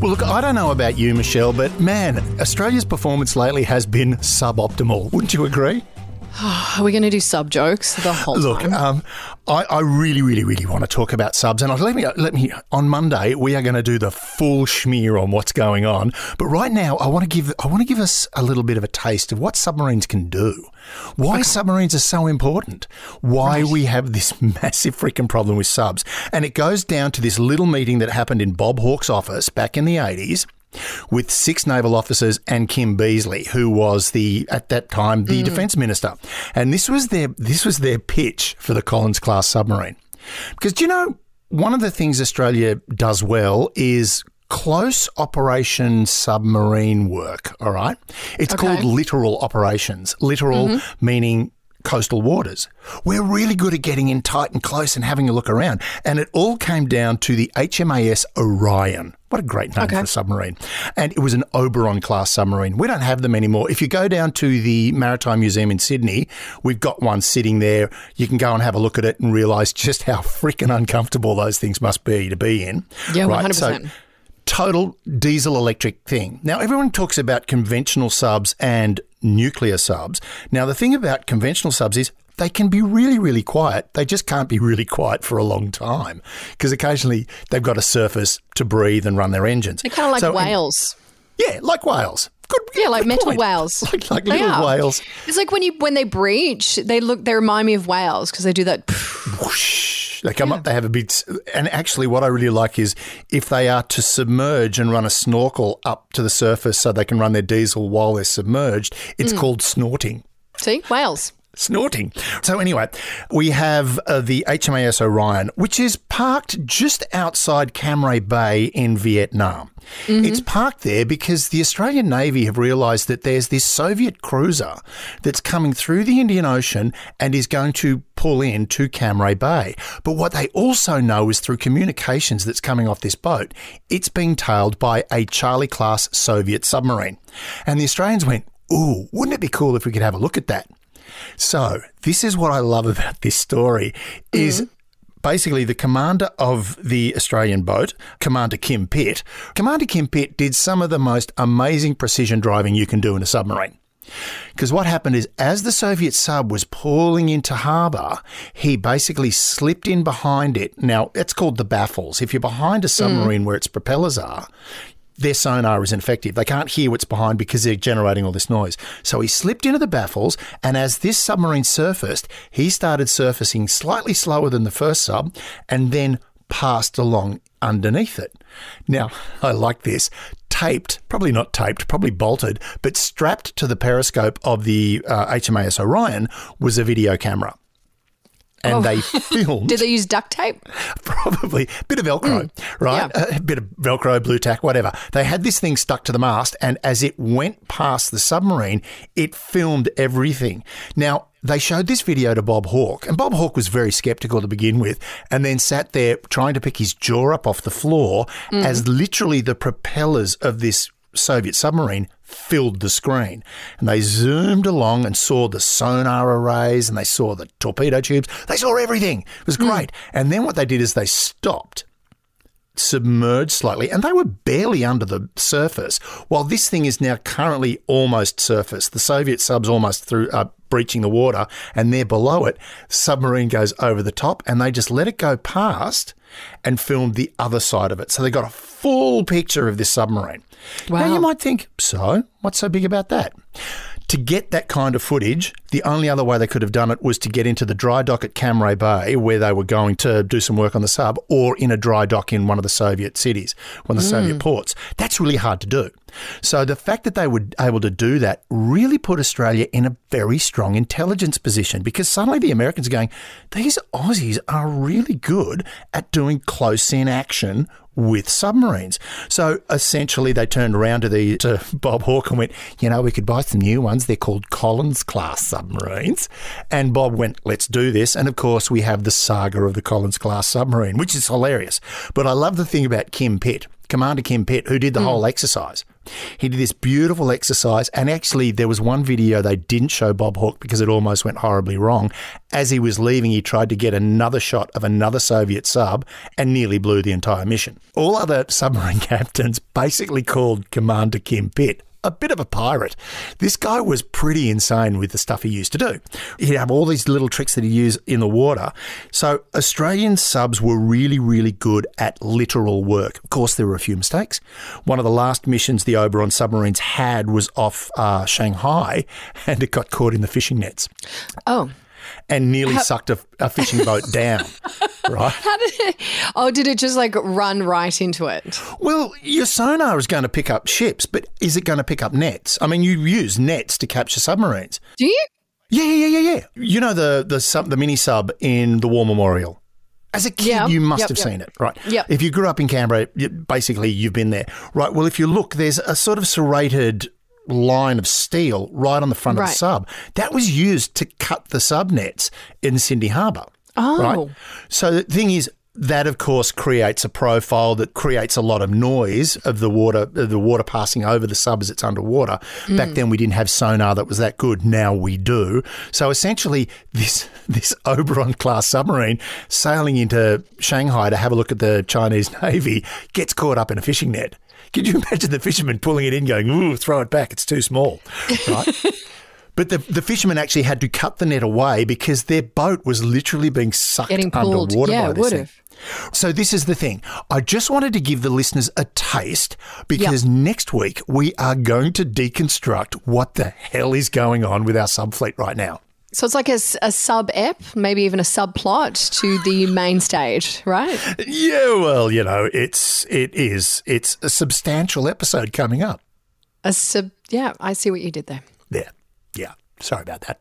Well, look, I don't know about you, Michelle, but man, Australia's performance lately has been suboptimal. Wouldn't you agree? Are we going to do sub jokes the whole Look, time? um, I, I really, really, really want to talk about subs, and let me let me on Monday we are going to do the full schmear on what's going on. But right now, I want to give I want to give us a little bit of a taste of what submarines can do, why submarines are so important, why we have this massive freaking problem with subs, and it goes down to this little meeting that happened in Bob Hawke's office back in the eighties with six naval officers and Kim Beazley, who was the at that time the mm. defence minister, and this was their this was their pitch for the Collins class submarine. Because do you know one of the things Australia does well is close operation submarine work. All right, it's Okay. called littoral operations. Littoral mm-hmm. meaning coastal waters. We're really good at getting in tight and close and having a look around. And it all came down to the HMAS Orion. What a great name Okay. for a submarine. And it was an Oberon class submarine. We don't have them anymore. If you go down to the Maritime Museum in Sydney, we've got one sitting there. You can go and have a look at it and realise just how freaking uncomfortable those things must be to be in. Yeah, Right, 100%. total diesel electric thing. Now, everyone talks about conventional subs and nuclear subs. Now, the thing about conventional subs is they can be really, really quiet. They just can't be really quiet for a long time because occasionally they've got a surface to breathe and run their engines. They're kind of like So- whales. Yeah, like whales. Good. Yeah, like good metal whales. Like, like little are. whales. It's like when you when they breach, they look they remind me of whales because they do that. whoosh, they come up, they have a bit. And actually, what I really like is if they are to submerge and run a snorkel up to the surface so they can run their diesel while they're submerged, it's Hmm. called snorting. See, whales. Snorting. So, anyway, we have uh, the HMAS Orion, which is parked just outside Cam Ranh Bay in Vietnam. It's parked there because the Australian Navy have realised that there's this Soviet cruiser that's coming through the Indian Ocean and is going to pull in to Cam Ranh Bay. But what they also know is through communications that's coming off this boat, it's being tailed by a Charlie class Soviet submarine. And the Australians went, Ooh, wouldn't it be cool if we could have a look at that? So, this is what I love about this story is mm. basically the commander of the Australian boat, Commander Kim Pitt. Commander Kim Pitt did some of the most amazing precision driving you can do in a submarine. Because what happened is, as the Soviet sub was pulling into harbour, he basically slipped in behind it. Now, it's called the baffles. If you're behind a mm. submarine where its propellers are, their sonar is ineffective. They can't hear what's behind because they're generating all this noise. So he slipped into the baffles, and as this submarine surfaced, he started surfacing slightly slower than the first sub and then passed along underneath it. Now, I like this. Taped, probably not taped, probably bolted, but strapped to the periscope of the uh, HMAS Orion was a video camera. And oh. they filmed Did they use duct tape? probably a bit of Velcro, mm. right? yeah. A bit of Velcro, blue tack, whatever. They had this thing stuck to the mast, and as it went past the submarine, it filmed everything. Now, they showed this video to Bob Hawke, and Bob Hawke was very skeptical to begin with, and then sat there trying to pick his jaw up off the floor mm. as literally the propellers of this Soviet submarine filled the screen. And they zoomed along and saw the sonar arrays and they saw the torpedo tubes. They saw everything. It was great. And then what they did is they stopped submerged slightly and they were barely under the surface while this thing is now currently almost surface the soviet subs almost through uh, breaching the water and they're below it submarine goes over the top and they just let it go past and filmed the other side of it. So they got a full picture of this submarine. Now you might think so? What's so big about that To get that kind of footage, the only other way they could have done it was to get into the dry dock at Cam Ranh Bay, where they were going to do some work on the sub, or in a dry dock in one of the Soviet cities, one of the Soviet mm. ports. That's really hard to do. So the fact that they were able to do that really put Australia in a very strong intelligence position because suddenly the Americans are going, these Aussies are really good at doing close in action with submarines. So essentially, they turned around to the to Bob Hawke and went, you know, we could buy some new ones. They're called Collins class submarines. And Bob went, let's do this. And of course, we have the saga of the Collins class submarine, which is hilarious. But I love the thing about Kim Pitt. Commander Kim Pitt, who did the hmm. whole exercise. He did this beautiful exercise, and actually, there was one video they didn't show Bob Hawke because it almost went horribly wrong. As he was leaving, he tried to get another shot of another Soviet sub and nearly blew the entire mission. All other submarine captains basically called Commander Kim Pitt a bit of a pirate. This guy was pretty insane with the stuff he used to do. He'd have all these little tricks that he used in the water. So Australian subs were really, really good at littoral work. Of course, there were a few mistakes. One of the last missions the Oberon submarines had was off uh, Shanghai, and it got caught in the fishing nets Oh. And nearly sucked a, a fishing boat down. Right. How did it? Oh, did it just like run right into it? Well, your sonar is going to pick up ships, but is it going to pick up nets? I mean, you use nets to capture submarines. Do you? Yeah, yeah, yeah, yeah, yeah. You know the the sub, the mini sub in the War Memorial. As a kid, Yeah. you must Yep, have yep. seen it, right? Yeah. If you grew up in Canberra, you- basically you've been there, right? Well, if you look, there's a sort of serrated line of steel right on the front of the sub that was used to cut the sub nets in Sydney Harbour. Oh. Right. So the thing is. That of course creates a profile that creates a lot of noise of the water, of the water passing over the sub as it's underwater. Back hmm. then we didn't have sonar that was that good. Now we do. So essentially, this this Oberon class submarine sailing into Shanghai to have a look at the Chinese Navy gets caught up in a fishing net. Could you imagine the fisherman pulling it in, going, "Ooh, throw it back! It's too small." Right. But the, the fishermen actually had to cut the net away because their boat was literally being sucked Getting pulled. underwater Yeah, by it this would thing. have. So this is the thing. I just wanted to give the listeners a taste because next week we are going to deconstruct what the hell is going on with our subfleet right now. So it's like a sub ep, maybe even a subplot to the main stage, right? Yeah, well, you know, it's it is it's a substantial episode coming up. A sub. Yeah, I see what you did there. There. Yeah. Sorry about that.